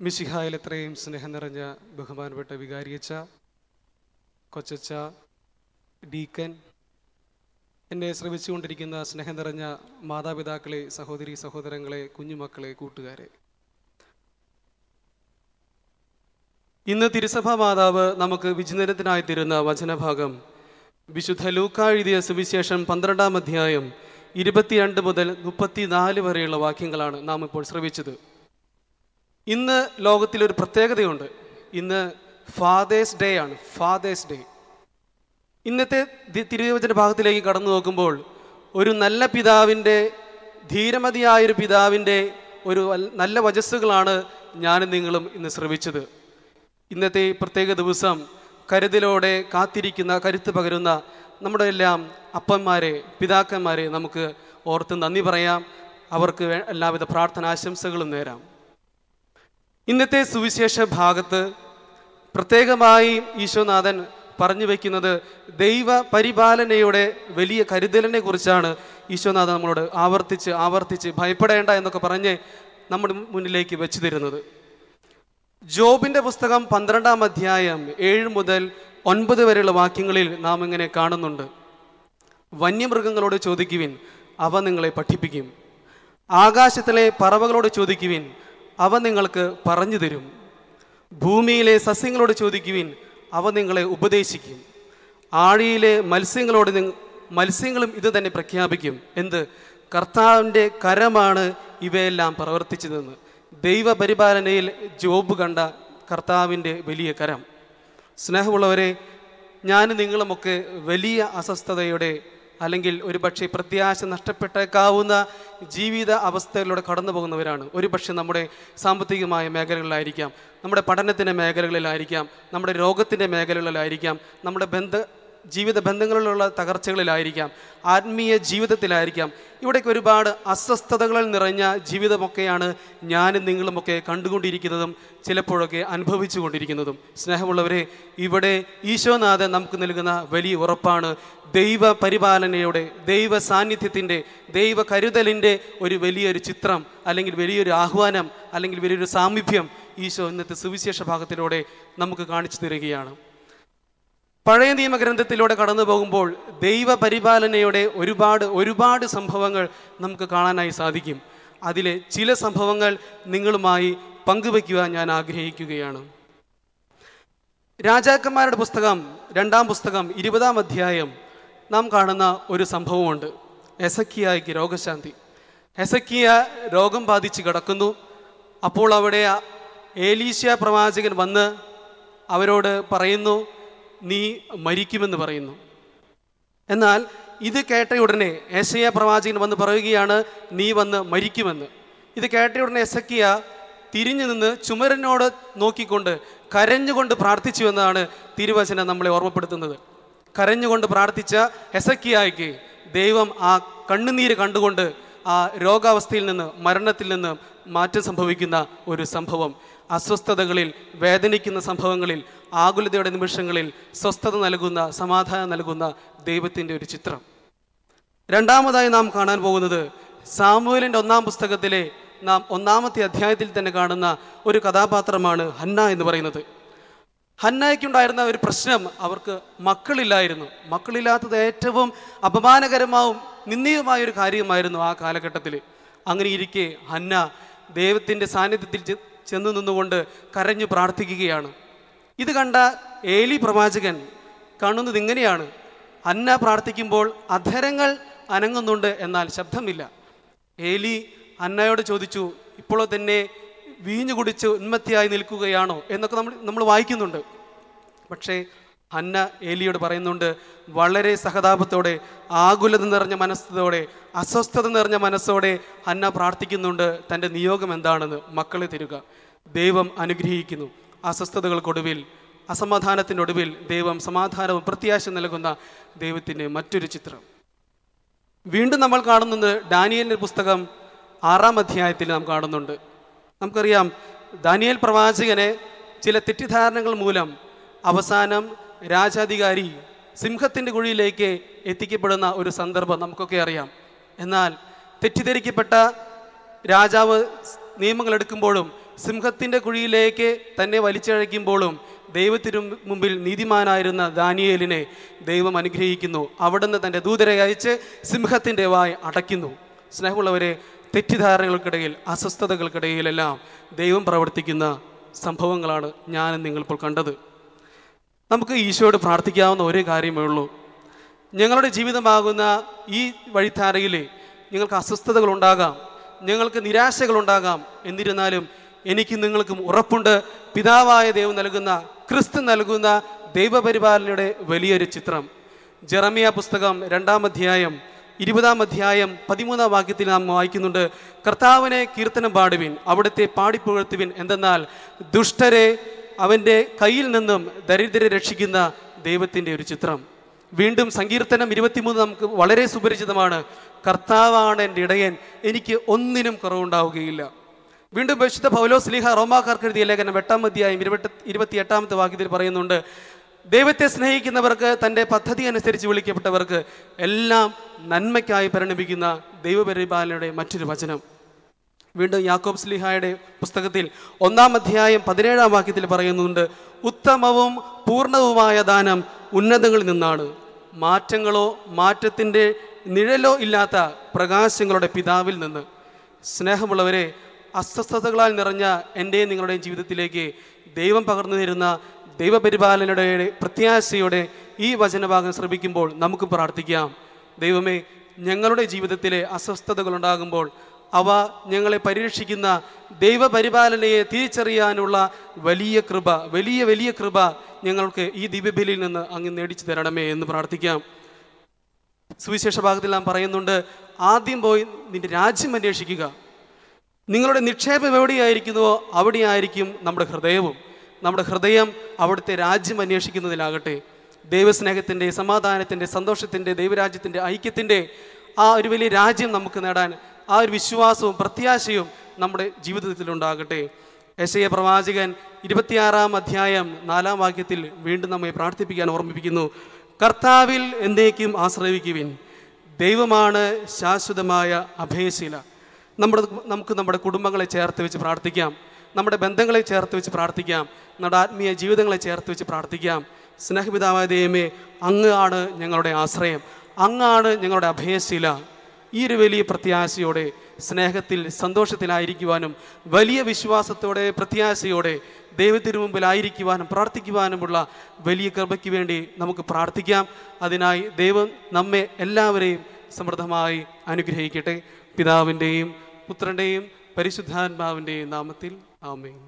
മിശിഹായിൽ എത്രയും സ്നേഹം നിറഞ്ഞ ബഹുമാനപ്പെട്ട വികാരിയച്ച കൊച്ചച്ച ഡീക്കൻ എന്നെ ശ്രമിച്ചുകൊണ്ടിരിക്കുന്ന സ്നേഹം നിറഞ്ഞ മാതാപിതാക്കളെ സഹോദരി സഹോദരങ്ങളെ കുഞ്ഞുമക്കളെ കൂട്ടുകാരെ. ഇന്ന് തിരുസഭാ മാതാവ് നമുക്ക് വിചിന്തനത്തിനായി തരുന്ന വചനഭാഗം വിശുദ്ധ ലൂക്ക എഴുതിയ സുവിശേഷം പന്ത്രണ്ടാം അധ്യായം ഇരുപത്തിരണ്ട് മുതൽ മുപ്പത്തിനാല് വരെയുള്ള വാക്യങ്ങളാണ് നാം ഇപ്പോൾ ശ്രവിച്ചത്. ഇന്ന് ലോകത്തിലൊരു പ്രത്യേകതയുണ്ട്. ഇന്ന് ഫാദേഴ്സ് ഡേ ആണ്. ഫാദേഴ്സ് ഡേ ഇന്നത്തെ തിരുവചന ഭാഗത്തിലേക്ക് കടന്നു നോക്കുമ്പോൾ ഒരു നല്ല പിതാവിന്റെ ധീരമതിയായൊരു പിതാവിന്റെ ഒരു നല്ല വചസ്സുകളാണ് ഞാനും നിങ്ങളും ഇന്ന് ശ്രമിച്ചത്. ഇന്നത്തെ പ്രത്യേക ദിവസം കരുതലോടെ കാത്തിരിക്കുന്ന കരുത്ത് പകരുന്ന നമ്മുടെ എല്ലാം അപ്പന്മാരെ പിതാക്കന്മാരെ നമുക്ക് ഓർത്ത് നന്ദി പറയാം. അവർക്ക് എല്ലാവിധ പ്രാർത്ഥനാശംസകളും നേരാം. ഇന്നത്തെ സുവിശേഷ ഭാഗത്ത് പ്രത്യേകമായി ഈശോനാഥൻ പറഞ്ഞു വയ്ക്കുന്നത് ദൈവ പരിപാലനയുടെ വലിയ കരുതലിനെ കുറിച്ചാണ് ഈശോനാഥൻ നമ്മളോട് ആവർത്തിച്ച് ആവർത്തിച്ച് ഭയപ്പെടേണ്ട എന്നൊക്കെ പറഞ്ഞ് നമ്മുടെ മുന്നിലേക്ക് വെച്ചു തരുന്നത്. ജോബിന്റെ പുസ്തകം പന്ത്രണ്ടാം അധ്യായം ഏഴ് മുതൽ ഒൻപത് വരെയുള്ള വാക്യങ്ങളിൽ നാം ഇങ്ങനെ കാണുന്നുണ്ട്. വന്യമൃഗങ്ങളോട് ചോദിക്കുവിൻ അവ നിങ്ങളെ പഠിപ്പിക്കും. ആകാശത്തിലെ പറവകളോട് ചോദിക്കുവിൻ അവ നിങ്ങൾക്ക് പറഞ്ഞു തരും. ഭൂമിയിലെ സസ്യങ്ങളോട് ചോദിക്കുവിൻ അവ നിങ്ങളെ ഉപദേശിക്കും. ആഴിയിലെ മത്സ്യങ്ങളോട് മത്സ്യങ്ങളും ഇത് തന്നെ പ്രഖ്യാപിക്കും. എന്ത്? കർത്താവിന്റെ കരമാണ് ഇവയെല്ലാം പ്രവർത്തിച്ചതെന്ന്. ദൈവപരിപാലനയിൽ ജോബ് കണ്ട കർത്താവിന്റെ വലിയ കരം. സ്നേഹമുള്ളവരെ ഞാൻ നിങ്ങളുമൊക്കെ വലിയ അസ്വസ്ഥതയുടെ അല്ലെങ്കിൽ ഒരു പക്ഷേ പ്രത്യാശ നഷ്ടപ്പെട്ടേക്കാവുന്ന ജീവിത അവസ്ഥയിലൂടെ കടന്നു പോകുന്നവരാണ്. ഒരു പക്ഷേ നമ്മുടെ സാമ്പത്തികമായ മേഖലകളിലായിരിക്കാം നമ്മുടെ പഠനത്തിന്റെ മേഖലകളിലായിരിക്കാം നമ്മുടെ രോഗത്തിന്റെ മേഖലകളിലായിരിക്കാം നമ്മുടെ ബന്ധ ജീവിത ബന്ധങ്ങളിലുള്ള തകർച്ചകളിലായിരിക്കാം ആത്മീയ ജീവിതത്തിലായിരിക്കാം. ഇവിടേക്ക് ഒരുപാട് അസ്വസ്ഥതകളിൽ നിറഞ്ഞ ജീവിതമൊക്കെയാണ് ഞാനും നിങ്ങളുമൊക്കെ കണ്ടുകൊണ്ടിരിക്കുന്നതും ചിലപ്പോഴൊക്കെ അനുഭവിച്ചു കൊണ്ടിരിക്കുന്നതും സ്നേഹമുള്ളവരെ ഇവിടെ ഈശോനാഥൻ നമുക്ക് നൽകുന്ന വലിയ ഉറപ്പാണ്. ദൈവ പരിപാലനയുടെ ദൈവ സാന്നിധ്യത്തിന്റെ ദൈവ കരുതലിന്റെ ഒരു വലിയൊരു ചിത്രം അല്ലെങ്കിൽ വലിയൊരു ആഹ്വാനം അല്ലെങ്കിൽ വലിയൊരു സാമീപ്യം ഈശോ ഇന്നത്തെ സുവിശേഷ ഭാഗത്തിലൂടെ നമുക്ക് കാണിച്ചു തരികയാണ്. പഴയ നിയമഗ്രന്ഥത്തിലൂടെ കടന്നു പോകുമ്പോൾ ദൈവ പരിപാലനയുടെ ഒരുപാട് ഒരുപാട് സംഭവങ്ങൾ നമുക്ക് കാണാനായി സാധിക്കും. അതിലെ ചില സംഭവങ്ങൾ നിങ്ങളുമായി പങ്കുവയ്ക്കുവാൻ ഞാൻ ആഗ്രഹിക്കുകയാണ്. രാജാക്കന്മാരുടെ പുസ്തകം രണ്ടാം പുസ്തകം ഇരുപതാം അധ്യായം നാം കാണുന്ന ഒരു സംഭവമുണ്ട്. എസക്കിയായ്ക്ക് രോഗശാന്തി. എസക്കിയ രോഗം ബാധിച്ച് കിടക്കുന്നു. അപ്പോൾ അവിടെ ഏലീഷ്യ പ്രവാചകൻ വന്ന് അവരോട് പറയുന്നു നീ മരിക്കുമെന്ന് പറയുന്നു. എന്നാൽ ഇത് കേട്ട ഉടനെ ഏശയ പ്രവാചകൻ വന്ന് പറയുകയാണ് നീ വന്ന് മരിക്കുമെന്ന്. ഇത് കേട്ട ഉടനെ എസക്കിയ തിരിഞ്ഞു നിന്ന് ചുമരനോട് നോക്കിക്കൊണ്ട് കരഞ്ഞുകൊണ്ട് പ്രാർത്ഥിച്ചു എന്നാണ് തിരുവചനം നമ്മളെ ഓർമ്മപ്പെടുത്തുന്നത്. കരഞ്ഞുകൊണ്ട് പ്രാർത്ഥിച്ച എസക്കിയായിക്ക് ദൈവം ആ കണ്ണുനീര് കണ്ടുകൊണ്ട് ആ രോഗാവസ്ഥയിൽ നിന്ന് മരണത്തിൽ നിന്ന് മാറ്റം സംഭവിക്കുന്ന ഒരു സംഭവം. അസ്വസ്ഥതകളിൽ വേദനിക്കുന്ന സംഭവങ്ങളിൽ ആകുലതയുടെ നിമിഷങ്ങളിൽ സ്വസ്ഥത നൽകുന്ന സമാധാനം നൽകുന്ന ദൈവത്തിന്റെ ഒരു ചിത്രം. രണ്ടാമതായി നാം കാണാൻ പോകുന്നത് സാമൂഹലിന്റെ ഒന്നാം പുസ്തകത്തിലെ നാം ഒന്നാമത്തെ അധ്യായത്തിൽ തന്നെ കാണുന്ന ഒരു കഥാപാത്രമാണ് ഹന്ന എന്ന് പറയുന്നത്. ഹന്നയ്ക്കുണ്ടായിരുന്ന ഒരു പ്രശ്നം അവർക്ക് മക്കളില്ലായിരുന്നു. മക്കളില്ലാത്തത് ഏറ്റവും അപമാനകരമാവും നിന്ദിയുമായ ഒരു കാര്യമായിരുന്നു ആ കാലഘട്ടത്തിൽ. അങ്ങനെ ഇരിക്കെ ഹന്ന ദൈവത്തിന്റെ സാന്നിധ്യത്തിൽ ചെന്ന് നിന്നുകൊണ്ട് കരഞ്ഞു പ്രാർത്ഥിക്കുകയാണ്. ഇത് കണ്ട ഏലി പ്രവാചകൻ കാണുന്നത് ഇങ്ങനെയാണ്. അന്ന പ്രാർത്ഥിക്കുമ്പോൾ അധരങ്ങൾ അനങ്ങുന്നുണ്ട് എന്നാൽ ശബ്ദമില്ല. ഏലി അന്നയോട് ചോദിച്ചു ഇപ്പോഴോ തന്നെ വീഞ്ഞു കുടിച്ച് ഉന്മത്തിയായി നിൽക്കുകയാണോ എന്നൊക്കെ നമ്മൾ നമ്മൾ വായിക്കുന്നുണ്ട്. പക്ഷേ ഹന്ന ഏലിയോട് പറയുന്നുണ്ട് വളരെ സഹതാപത്തോടെ ആകുലത നിറഞ്ഞ മനസ്സോടെ അസ്വസ്ഥത നിറഞ്ഞ മനസ്സോടെ ഹന്ന പ്രാർത്ഥിക്കുന്നുണ്ട് തന്റെ നിയോഗം എന്താണെന്ന് മക്കളെ തരുക. ദൈവം അനുഗ്രഹിക്കുന്നു. അസ്വസ്ഥതകൾക്കൊടുവിൽ ഒടുവിൽ ദൈവം സമാധാനവും പ്രത്യാശ നൽകുന്ന ദൈവത്തിന്റെ മറ്റൊരു ചിത്രം. വീണ്ടും നമ്മൾ കാണുന്നത് ഡാനിയലിന്റെ പുസ്തകം ആറാം അധ്യായത്തിൽ നാം കാണുന്നുണ്ട്. നമുക്കറിയാം ദാനിയേൽ പ്രവാചകനെ ചില തെറ്റിദ്ധാരണകൾ മൂലം അവസാനം രാജാധികാരി സിംഹത്തിന്റെ കുഴിയിലേക്ക് എത്തിക്കപ്പെടുന്ന ഒരു സന്ദർഭം നമുക്കൊക്കെ അറിയാം. എന്നാൽ തെറ്റിദ്ധരിക്കപ്പെട്ട രാജാവ് നിയമങ്ങൾ എടുക്കുമ്പോഴും സിംഹത്തിന്റെ കുഴിയിലേക്ക് തന്നെ വലിച്ചഴയ്ക്കുമ്പോഴും ദൈവത്തിനു മുമ്പിൽ നീതിമാനായിരുന്ന ദാനിയേലിനെ ദൈവം അനുഗ്രഹിക്കുന്നു. അവിടുന്ന് തന്റെ ദൂതരെ അയച്ച് സിംഹത്തിന്റെ വായ് അടയ്ക്കുന്നു. സ്നേഹമുള്ളവരെ തെറ്റിദ്ധാരണകൾക്കിടയിൽ അസ്വസ്ഥതകൾക്കിടയിലെല്ലാം ദൈവം പ്രവർത്തിക്കുന്ന സംഭവങ്ങളാണ് ഞാനും നിങ്ങളിപ്പോൾ കണ്ടത്. നമുക്ക് ഈശോയോട് പ്രാർത്ഥിക്കാവുന്ന ഒരേ കാര്യമേ ഉള്ളൂ. ഞങ്ങളുടെ ജീവിതമാകുന്ന ഈ വഴിത്താരയിൽ നിങ്ങൾക്ക് അസ്വസ്ഥതകൾ ഉണ്ടാകാം ഞങ്ങൾക്ക് നിരാശകൾ ഉണ്ടാകാം എന്നിരുന്നാലും എനിക്ക് നിങ്ങൾക്കും ഉറപ്പുണ്ട്. പിതാവായ ദൈവം നൽകുന്ന ക്രിസ്തു നൽകുന്ന ദൈവപരിപാലനയുടെ വലിയൊരു ചിത്രം. ജെറമിയ പുസ്തകം രണ്ടാം അധ്യായം ഇരുപതാം അധ്യായം പതിമൂന്നാം വാക്യത്തിൽ നാം വായിക്കുന്നുണ്ട് കർത്താവിനെ കീർത്തനം പാടുവിൻ അവിടുത്തെ പാടിപ്പുകഴ്ത്തുവിൻ എന്തെന്നാൽ ദുഷ്ടരെ അവന്റെ കയ്യിൽ നിന്നും ദരിദ്രരെ രക്ഷിക്കുന്ന ദൈവത്തിന്റെ ഒരു ചിത്രം. വീണ്ടും സങ്കീർത്തനം ഇരുപത്തിമൂന്ന് നമുക്ക് വളരെ സുപരിചിതമാണ് കർത്താവാണ് എന്റെ ഇടയൻ എനിക്ക് ഒന്നിനും കുറവുണ്ടാവുകയില്ല. വീണ്ടും പരിശുദ്ധ പൗലോ സ്ലീഹ റോമാക്കാർക്ക് എഴുതിയ ലേഖനം എട്ടാം അധ്യായം ഇരുപത്തി ഇരുപത്തി എട്ടാമത്തെ വാക്യത്തിൽ പറയുന്നുണ്ട് ദൈവത്തെ സ്നേഹിക്കുന്നവർക്ക് തന്റെ പദ്ധതി അനുസരിച്ച് വിളിക്കപ്പെട്ടവർക്ക് എല്ലാം നന്മയ്ക്കായി പരിണമിക്കുന്ന ദൈവപരിപാലനയുടെ മറ്റൊരു വചനം. വീണ്ടും യാക്കോബ് സ്ലിഹായുടെ പുസ്തകത്തിൽ ഒന്നാം അധ്യായം പതിനേഴാം വാക്യത്തിൽ പറയുന്നുണ്ട് ഉത്തമവും പൂർണവുമായ ദാനം ഉന്നതങ്ങളിൽ നിന്നാണ്. മാറ്റങ്ങളോ മാറ്റത്തിന്റെ നിഴലോ ഇല്ലാത്ത പ്രകാശങ്ങളുടെ പിതാവിൽ നിന്ന്. സ്നേഹമുള്ളവരെ അസ്വസ്ഥതകളാൽ നിറഞ്ഞ എന്റെയും നിങ്ങളുടെയും ജീവിതത്തിലേക്ക് ദൈവം പകർന്നു തരുന്ന ദൈവപരിപാലനയുടെ പ്രത്യാശയോടെ ഈ വചനഭാഗം ശ്രമിക്കുമ്പോൾ നമുക്ക് പ്രാർത്ഥിക്കാം. ദൈവമേ ഞങ്ങളുടെ ജീവിതത്തിലെ അസ്വസ്ഥതകൾ ഉണ്ടാകുമ്പോൾ അവ ഞങ്ങളെ പരിരക്ഷിക്കുന്ന ദൈവപരിപാലനയെ തിരിച്ചറിയാനുള്ള വലിയ കൃപ വലിയ വലിയ കൃപ ഞങ്ങൾക്ക് ഈ ദിവ്യബലിയിൽ നിന്ന് അങ്ങ് നേടിച്ചു തരണമേ എന്ന് പ്രാർത്ഥിക്കാം. സുവിശേഷ ഭാഗത്തിൽ നാം പറയുന്നുണ്ട് ആദ്യം പോയി നിന്റെ രാജ്യം അന്വേഷിക്കുക. നിങ്ങളുടെ നിക്ഷേപം എവിടെയായിരിക്കുന്നുവോ അവിടെയായിരിക്കും നമ്മുടെ ഹൃദയവും. നമ്മുടെ ഹൃദയം അവിടുത്തെ രാജ്യം അന്വേഷിക്കുന്നതിലാകട്ടെ. ദൈവസ്നേഹത്തിന്റെ സമാധാനത്തിന്റെ സന്തോഷത്തിന്റെ ദൈവരാജ്യത്തിന്റെ ഐക്യത്തിന്റെ ആ ഒരു വലിയ രാജ്യം നമുക്ക് നേടാൻ ആ ഒരു വിശ്വാസവും പ്രത്യാശയും നമ്മുടെ ജീവിതത്തിലുണ്ടാകട്ടെ. യശയ പ്രവാചകൻ ഇരുപത്തിയാറാം അധ്യായം നാലാം വാക്യത്തിൽ വീണ്ടും നമ്മെ പ്രാർത്ഥിപ്പിക്കാൻ ഓർമ്മിപ്പിക്കുന്നു. കർത്താവിൽ എന്നേക്കും ആശ്രയിക്കുവിൻ. ദൈവമാണ് ശാശ്വതമായ അഭയശീല. നമ്മുടെ നമുക്ക് നമ്മുടെ കുടുംബങ്ങളെ ചേർത്ത് വെച്ച് പ്രാർത്ഥിക്കാം. നമ്മുടെ ബന്ധങ്ങളെ ചേർത്ത് വെച്ച് പ്രാർത്ഥിക്കാം. നമ്മുടെ ആത്മീയ ജീവിതങ്ങളെ ചേർത്ത് വെച്ച് പ്രാർത്ഥിക്കാം. സ്നേഹപിതാവായ ദൈവമേ അങ്ങ് ആണ് ഞങ്ങളുടെ ആശ്രയം. അങ്ങാണ് ഞങ്ങളുടെ അഭയശീല. ഈ ഒരു വലിയ പ്രത്യാശയോടെ സ്നേഹത്തിൽ സന്തോഷത്തിലായിരിക്കുവാനും വലിയ വിശ്വാസത്തോടെ പ്രത്യാശയോടെ ദൈവത്തിനു മുമ്പിലായിരിക്കുവാനും പ്രാർത്ഥിക്കുവാനുമുള്ള വലിയ കൃപയ്ക്ക് വേണ്ടി നമുക്ക് പ്രാർത്ഥിക്കാം. അതിനായി ദൈവം നമ്മെ എല്ലാവരെയും സമൃദ്ധമായി അനുഗ്രഹിക്കട്ടെ. പിതാവിന്റെയും പുത്രന്റെയും പരിശുദ്ധാത്മാവിന്റെയും നാമത്തിൽ ആമേൻ.